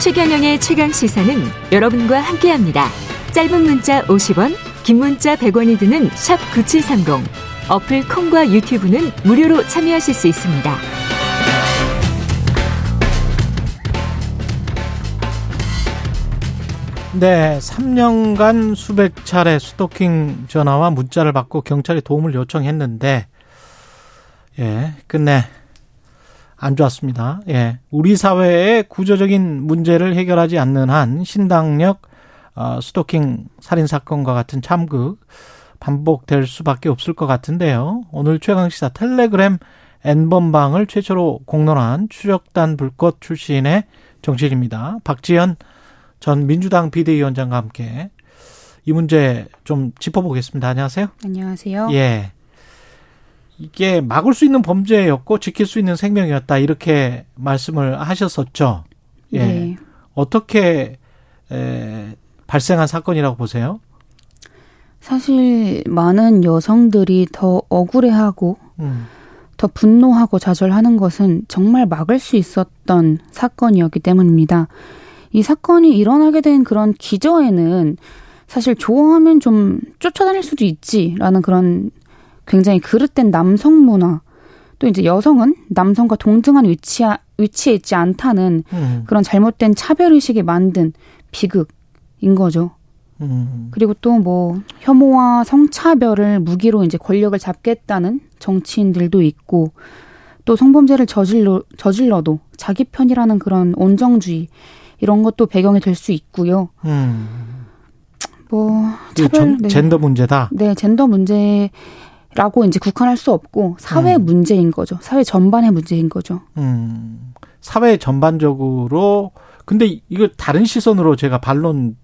최경영의 최강 시사는 여러분과 함께합니다. 짧은 문자 50원, 긴 문자 100원이 드는 샵 9730. 어플 콩과 유튜브는 무료로 참여하실 수 있습니다. 네, 3년간 수백 차례 스토킹 전화와 문자를 받고 경찰에 도움을 요청했는데, 예, 끝내 안 좋았습니다. 예, 우리 사회의 구조적인 문제를 해결하지 않는 한 신당력 어, 스토킹 살인 사건과 같은 참극 반복될 수밖에 없을 것 같은데요. 오늘 최강 시사 텔레그램 N번방을 최초로 공론한 추적단 불꽃 출신의 정치인입니다. 박지현 전 민주당 비대위원장과 함께 이 문제 좀 짚어보겠습니다. 안녕하세요. 안녕하세요. 예. 이게 막을 수 있는 범죄였고 지킬 수 있는 생명이었다 이렇게 말씀을 하셨었죠. 예. 네. 어떻게 에, 발생한 사건이라고 보세요? 사실 많은 여성들이 더 억울해하고 음. 더 분노하고 좌절하는 것은 정말 막을 수 있었던 사건이었기 때문입니다. 이 사건이 일어나게 된 그런 기저에는 사실 좋아하면 좀 쫓아다닐 수도 있지라는 그런 굉장히 그릇된 남성 문화 또 이제 여성은 남성과 동등한 위치에 위치에 있지 않다는 음. 그런 잘못된 차별 의식에 만든 비극인 거죠. 음. 그리고 또 뭐 혐오와 성차별을 무기로 이제 권력을 잡겠다는 정치인들도 있고 또 성범죄를 저질러 저질러도 자기 편이라는 그런 온정주의 이런 것도 배경이 될 수 있고요. 음. 뭐 차별 네. 젠더 문제다. 네, 젠더 문제 라고 이제 국한할 수 없고 사회 음. 문제인 거죠. 사회 전반의 문제인 거죠. 음. 사회 전반적으로 근데 이걸 다른 시선으로 제가 반론의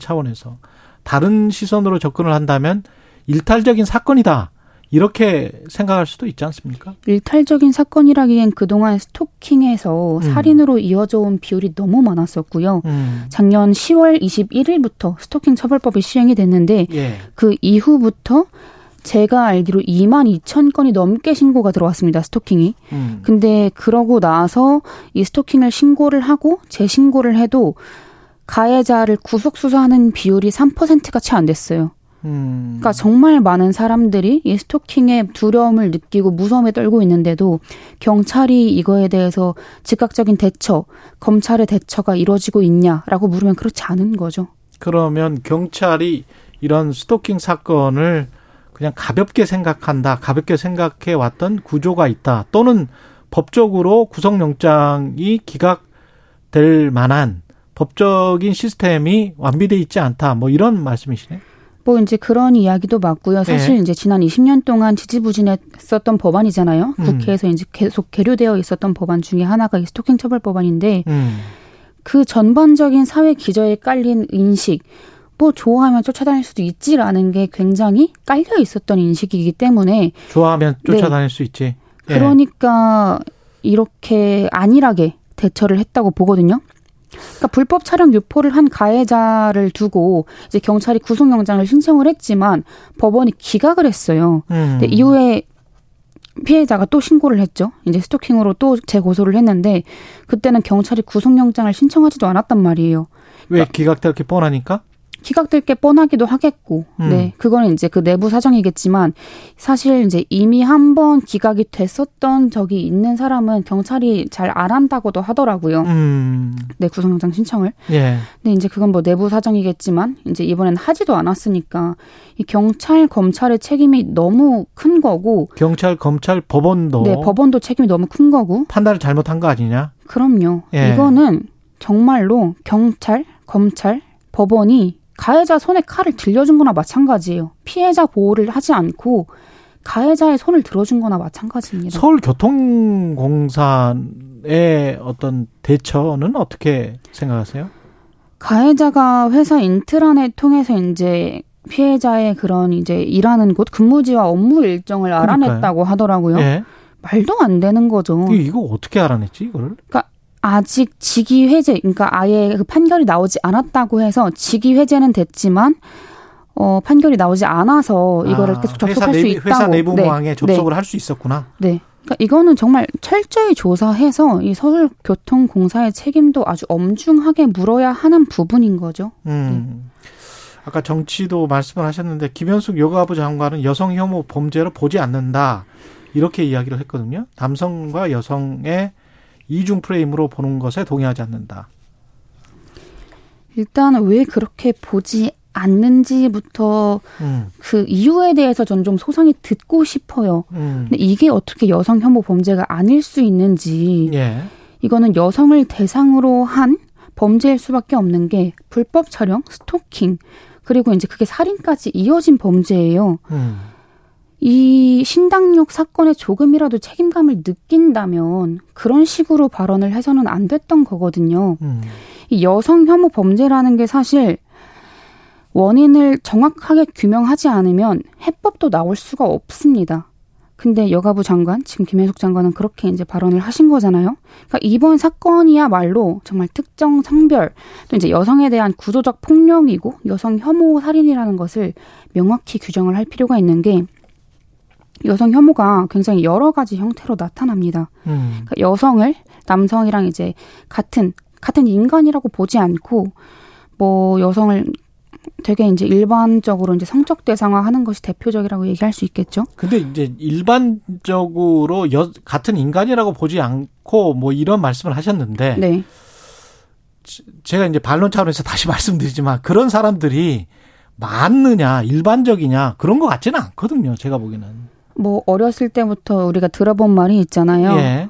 차원에서 다른 시선으로 접근을 한다면 일탈적인 사건이다. 이렇게 생각할 수도 있지 않습니까? 일탈적인 사건이라기엔 그동안 스토킹에서 음. 살인으로 이어져 온 비율이 너무 많았었고요. 음. 작년 10월 21일부터 스토킹 처벌법이 시행이 됐는데 예. 그 이후부터 제가 알기로 2만 2천 건이 넘게 신고가 들어왔습니다. 스토킹이. 음. 근데 그러고 나서 이 스토킹을 신고를 하고 재신고를 해도 가해자를 구속 수사하는 비율이 3%가 채 안 됐어요. 음. 그러니까 정말 많은 사람들이 이 스토킹의 두려움을 느끼고 무서움에 떨고 있는데도 경찰이 이거에 대해서 즉각적인 대처, 검찰의 대처가 이루어지고 있냐라고 물으면 그렇지 않은 거죠. 그러면 경찰이 이런 스토킹 사건을 그냥 가볍게 생각한다, 가볍게 생각해 왔던 구조가 있다, 또는 법적으로 구속영장이 기각될 만한 법적인 시스템이 완비돼 있지 않다, 뭐 이런 말씀이시네. 뭐 이제 그런 이야기도 맞고요. 사실 네. 이제 지난 20년 동안 지지부진했었던 법안이잖아요. 음. 국회에서 이제 계속 계류되어 있었던 법안 중에 하나가 이 스토킹 처벌 법안인데 음. 그 전반적인 사회 기저에 깔린 인식 뭐 좋아하면 쫓아다닐 수도 있지라는 게 굉장히 깔려 있었던 인식이기 때문에 좋아하면 쫓아다닐 네. 수 있지. 예. 그러니까 이렇게 안일하게 대처를 했다고 보거든요. 그러니까 불법 촬영 유포를 한 가해자를 두고 이제 경찰이 구속영장을 신청을 했지만 법원이 기각을 했어요. 음. 이후에 피해자가 또 신고를 했죠. 이제 스토킹으로 또 재고소를 했는데 그때는 경찰이 구속영장을 신청하지도 않았단 말이에요. 왜 그러니까 기각될 게 뻔하니까? 기각될 게 뻔하기도 하겠고, 음. 네. 그거는 이제 그 내부 사정이겠지만, 사실 이제 이미 한 번 기각이 됐었던 적이 있는 사람은 경찰이 잘 안 한다고도 하더라고요. 음. 네, 구속영장 신청을. 예. 근데 이제 그건 뭐 내부 사정이겠지만, 이제 이번엔 하지도 않았으니까, 이 경찰, 검찰의 책임이 너무 큰 거고. 경찰, 검찰, 법원도. 네, 법원도 책임이 너무 큰 거고. 판단을 잘못한 거 아니냐? 그럼요. 예. 이거는 정말로 경찰, 검찰, 법원이 가해자 손에 칼을 들려준 거나 마찬가지예요. 피해자 보호를 하지 않고 가해자의 손을 들어준 거나 마찬가지입니다. 서울교통공사의 어떤 대처는 어떻게 생각하세요? 가해자가 회사 인트라넷 통해서 이제 피해자의 그런 이제 일하는 곳 근무지와 업무 일정을 알아냈다고 하더라고요. 예. 말도 안 되는 거죠. 이거 어떻게 알아냈지 이거를? 그러니까 아직 직위 해제, 그러니까 아예 그 판결이 나오지 않았다고 해서 직위 해제는 됐지만 어, 판결이 나오지 않아서 이거를 아, 계속 접속할 내부, 수 있다고. 회사 내부망에 네. 접속을 네. 할수 있었구나. 네. 그러니까 이거는 정말 철저히 조사해서 이 서울교통공사의 책임도 아주 엄중하게 물어야 하는 부분인 거죠. 음. 네. 아까 정치도 말씀을 하셨는데 김현숙 여가부 장관은 여성 혐오 범죄로 보지 않는다 이렇게 이야기를 했거든요. 남성과 여성의 이중 프레임으로 보는 것에 동의하지 않는다. 일단 왜 그렇게 보지 않는지부터 음. 그 이유에 대해서 전좀 소상히 듣고 싶어요. 음. 근데 이게 어떻게 여성 혐오 범죄가 아닐 수 있는지 예. 이거는 여성을 대상으로 한 범죄일 수밖에 없는 게 불법 촬영, 스토킹 그리고 이제 그게 살인까지 이어진 범죄예요. 음. 이 신당역 사건에 조금이라도 책임감을 느낀다면 그런 식으로 발언을 해서는 안 됐던 거거든요. 음. 이 여성 혐오 범죄라는 게 사실 원인을 정확하게 규명하지 않으면 해법도 나올 수가 없습니다. 근데 여가부 장관, 지금 김혜숙 장관은 그렇게 이제 발언을 하신 거잖아요. 그러니까 이번 사건이야말로 정말 특정 성별, 또 이제 여성에 대한 구조적 폭력이고 여성 혐오 살인이라는 것을 명확히 규정을 할 필요가 있는 게 여성 혐오가 굉장히 여러 가지 형태로 나타납니다. 음. 그러니까 여성을 남성이랑 이제 같은 같은 인간이라고 보지 않고 뭐 여성을 되게 이제 일반적으로 이제 성적 대상화하는 것이 대표적이라고 얘기할 수 있겠죠. 근데 이제 일반적으로 여, 같은 인간이라고 보지 않고 뭐 이런 말씀을 하셨는데 네. 제가 이제 반론 차원에서 다시 말씀드리지만 그런 사람들이 많느냐 일반적이냐 그런 것 같지는 않거든요. 제가 보기에는. 뭐 어렸을 때부터 우리가 들어본 말이 있잖아요. 예.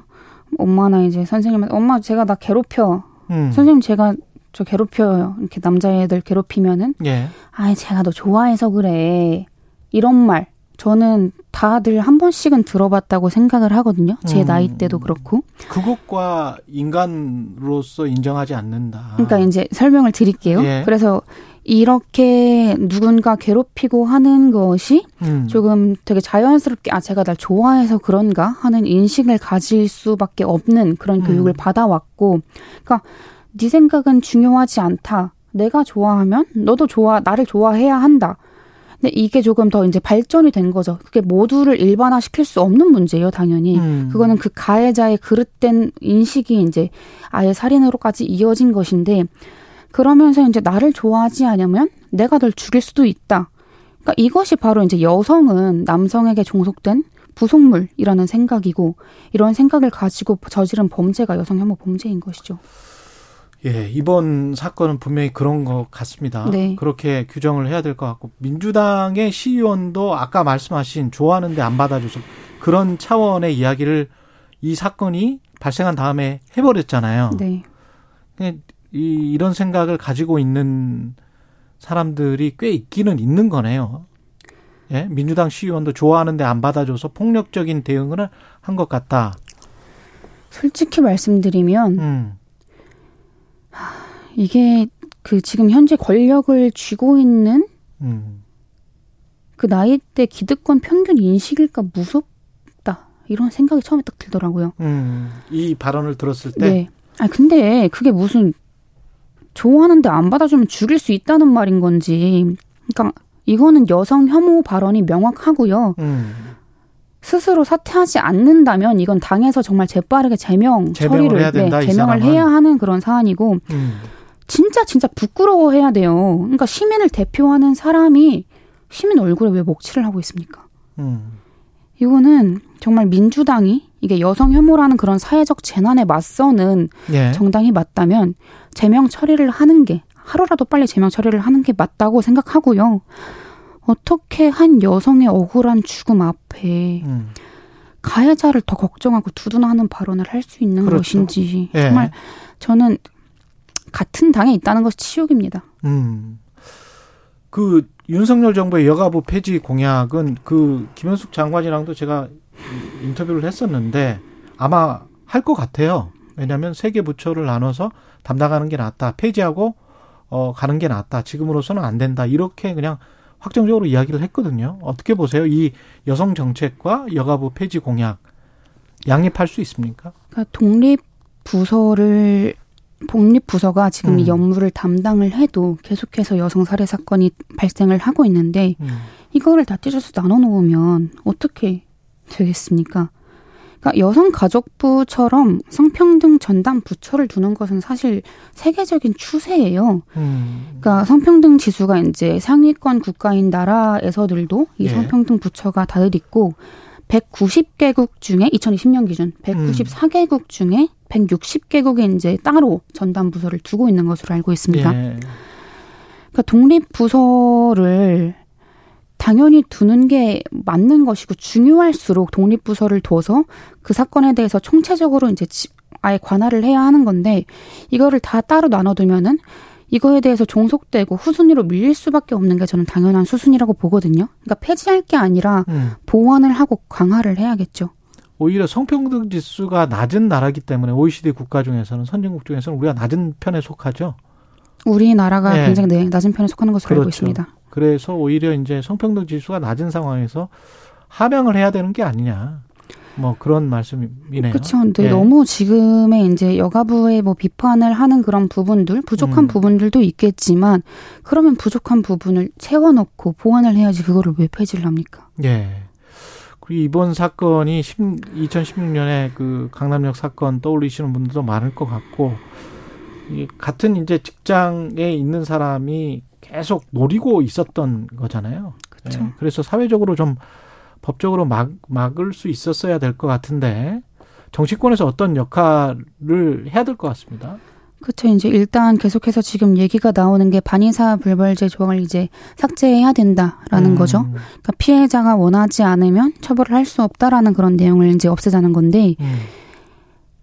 엄마나 이제 선생님한테 엄마 제가 나 괴롭혀 음. 선생님 제가 저 괴롭혀요. 이렇게 남자애들 괴롭히면은 예. 아이 제가 너 좋아해서 그래. 이런 말 저는 다들 한 번씩은 들어봤다고 생각을 하거든요. 제 음. 나이 때도 그렇고. 그것과 인간으로서 인정하지 않는다. 그러니까 이제 설명을 드릴게요. 예. 그래서 이렇게 누군가 괴롭히고 하는 것이 음. 조금 되게 자연스럽게 아 제가 날 좋아해서 그런가 하는 인식을 가질 수밖에 없는 그런 음. 교육을 받아왔고 그러니까 네 생각은 중요하지 않다. 내가 좋아하면 너도 좋아 나를 좋아해야 한다. 근데 이게 조금 더 이제 발전이 된 거죠. 그게 모두를 일반화 시킬 수 없는 문제예요, 당연히. 음. 그거는 그 가해자의 그릇된 인식이 이제 아예 살인으로까지 이어진 것인데 그러면서 이제 나를 좋아하지 않으면 내가 널 죽일 수도 있다. 그러니까 이것이 바로 이제 여성은 남성에게 종속된 부속물이라는 생각이고 이런 생각을 가지고 저지른 범죄가 여성 혐오 범죄인 것이죠. 예, 이번 사건은 분명히 그런 것 같습니다. 네. 그렇게 규정을 해야 될 것 같고 민주당의 시의원도 아까 말씀하신 좋아하는데 안 받아줘서 그런 차원의 이야기를 이 사건이 발생한 다음에 해버렸잖아요. 네. 이, 이런 생각을 가지고 있는 사람들이 꽤 있기는 있는 거네요. 예, 민주당 시의원도 좋아하는데 안 받아줘서 폭력적인 대응을 한 것 같다. 솔직히 말씀드리면 음. 이게 그 지금 현재 권력을 쥐고 있는 음. 그 나이 때 기득권 평균 인식일까 무섭다 이런 생각이 처음에 딱 들더라고요. 음. 이 발언을 들었을 때. 네. 아 근데 그게 무슨 좋아하는데 안 받아주면 죽일 수 있다는 말인 건지. 그러니까 이거는 여성 혐오 발언이 명확하고요. 음. 스스로 사퇴하지 않는다면 이건 당에서 정말 재빠르게 제명 처리를 해야 된다, 네, 제명을 해야 하는 그런 사안이고 음. 진짜 진짜 부끄러워해야 돼요. 그러니까 시민을 대표하는 사람이 시민 얼굴에 왜 먹칠을 하고 있습니까? 음. 이거는 정말 민주당이 이게 여성 혐오라는 그런 사회적 재난에 맞서는 예. 정당이 맞다면 제명 처리를 하는 게 하루라도 빨리 제명 처리를 하는 게 맞다고 생각하고요. 어떻게 한 여성의 억울한 죽음 앞에 음. 가해자를 더 걱정하고 두둔하는 발언을 할 수 있는 그렇죠. 것인지 예. 정말 저는 같은 당에 있다는 것이 치욕입니다. 음. 그 윤석열 정부의 여가부 폐지 공약은 그 김현숙 장관이랑도 제가 인터뷰를 했었는데 아마 할 것 같아요. 왜냐하면 세 개 부처를 나눠서 담당하는 게 낫다. 폐지하고 어 가는 게 낫다. 지금으로서는 안 된다. 이렇게 그냥 확정적으로 이야기를 했거든요. 어떻게 보세요? 이 여성 정책과 여가부 폐지 공약 양립할 수 있습니까? 그러니까 독립 부서를 독립 부서가 지금 음. 이 업무를 담당을 해도 계속해서 여성 살해 사건이 발생을 하고 있는데 음. 이거를 다 찢어서 나눠 놓으면 어떻게 되겠습니까? 그러니까 여성가족부처럼 성평등 전담 부처를 두는 것은 사실 세계적인 추세예요. 음. 그러니까 성평등 지수가 이제 상위권 국가인 나라에서들도 이 예. 성평등 부처가 다들 있고 190개국 중에 2020년 기준 194개국 중에 160개국에 이제 따로 전담 부서를 두고 있는 것으로 알고 있습니다. 예. 그러니까 독립 부서를 당연히 두는 게 맞는 것이고 중요할수록 독립부서를 둬서 그 사건에 대해서 총체적으로 이제 아예 관할을 해야 하는 건데 이거를 다 따로 나눠두면은 이거에 대해서 종속되고 후순위로 밀릴 수밖에 없는 게 저는 당연한 수순이라고 보거든요. 그러니까 폐지할 게 아니라 음. 보완을 하고 강화를 해야겠죠. 오히려 성평등 지수가 낮은 나라기 때문에 OECD 국가 중에서는 선진국 중에서는 우리가 낮은 편에 속하죠. 우리나라가 네. 굉장히 낮은 편에 속하는 것으로 그렇죠. 알고 있습니다. 그래서 오히려 이제 성평등 지수가 낮은 상황에서 하명을 해야 되는 게 아니냐. 뭐 그런 말씀이네요. 그렇죠. 근데 예. 너무 지금의 이제 여가부의 뭐 비판을 하는 그런 부분들, 부족한 음. 부분들도 있겠지만 그러면 부족한 부분을 채워넣고 보완을 해야지 그거를 왜 폐지를 합니까? 예. 그리고 이번 사건이 10, 2016년에 그 강남역 사건 떠올리시는 분들도 많을 것 같고 같은 이제 직장에 있는 사람이 계속 노리고 있었던 거잖아요. 그렇죠. 네. 그래서 사회적으로 좀 법적으로 막, 막을 수 있었어야 될 것 같은데 정치권에서 어떤 역할을 해야 될 것 같습니다. 그렇죠. 이제 일단 계속해서 지금 얘기가 나오는 게 반의사 불벌제 조항을 이제 삭제해야 된다라는 음. 거죠. 그러니까 피해자가 원하지 않으면 처벌을 할 수 없다라는 그런 내용을 이제 없애자는 건데 음.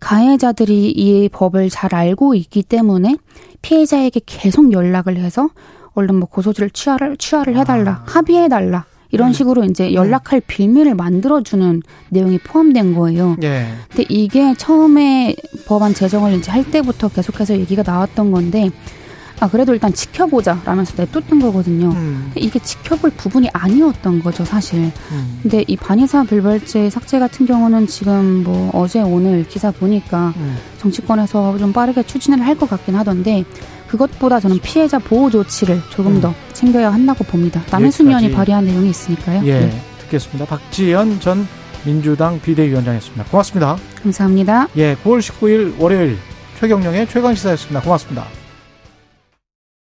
가해자들이 이 법을 잘 알고 있기 때문에 피해자에게 계속 연락을 해서 얼른 뭐 고소지를 취하를 취하를 해달라 아. 합의해달라 이런 음. 식으로 이제 연락할 빌미를 만들어주는 내용이 포함된 거예요. 예. 근데 이게 처음에 법안 제정을 이제 할 때부터 계속해서 얘기가 나왔던 건데 아 그래도 일단 지켜보자 라면서 냅뒀던 거거든요. 음. 이게 지켜볼 부분이 아니었던 거죠 사실. 음. 근데 이 반의사 불벌죄 삭제 같은 경우는 지금 뭐 어제 오늘 기사 보니까 음. 정치권에서 좀 빠르게 추진을 할 것 같긴 하던데 그것보다 저는 피해자 보호 조치를 조금 음. 더 챙겨야 한다고 봅니다. 남해순 의원이 발의한 내용이 있으니까요. 예, 네. 듣겠습니다. 박지연 전 민주당 비대위원장이었습니다. 고맙습니다. 감사합니다. 예, 9월 19일 월요일 최경령의 최강시사였습니다. 고맙습니다.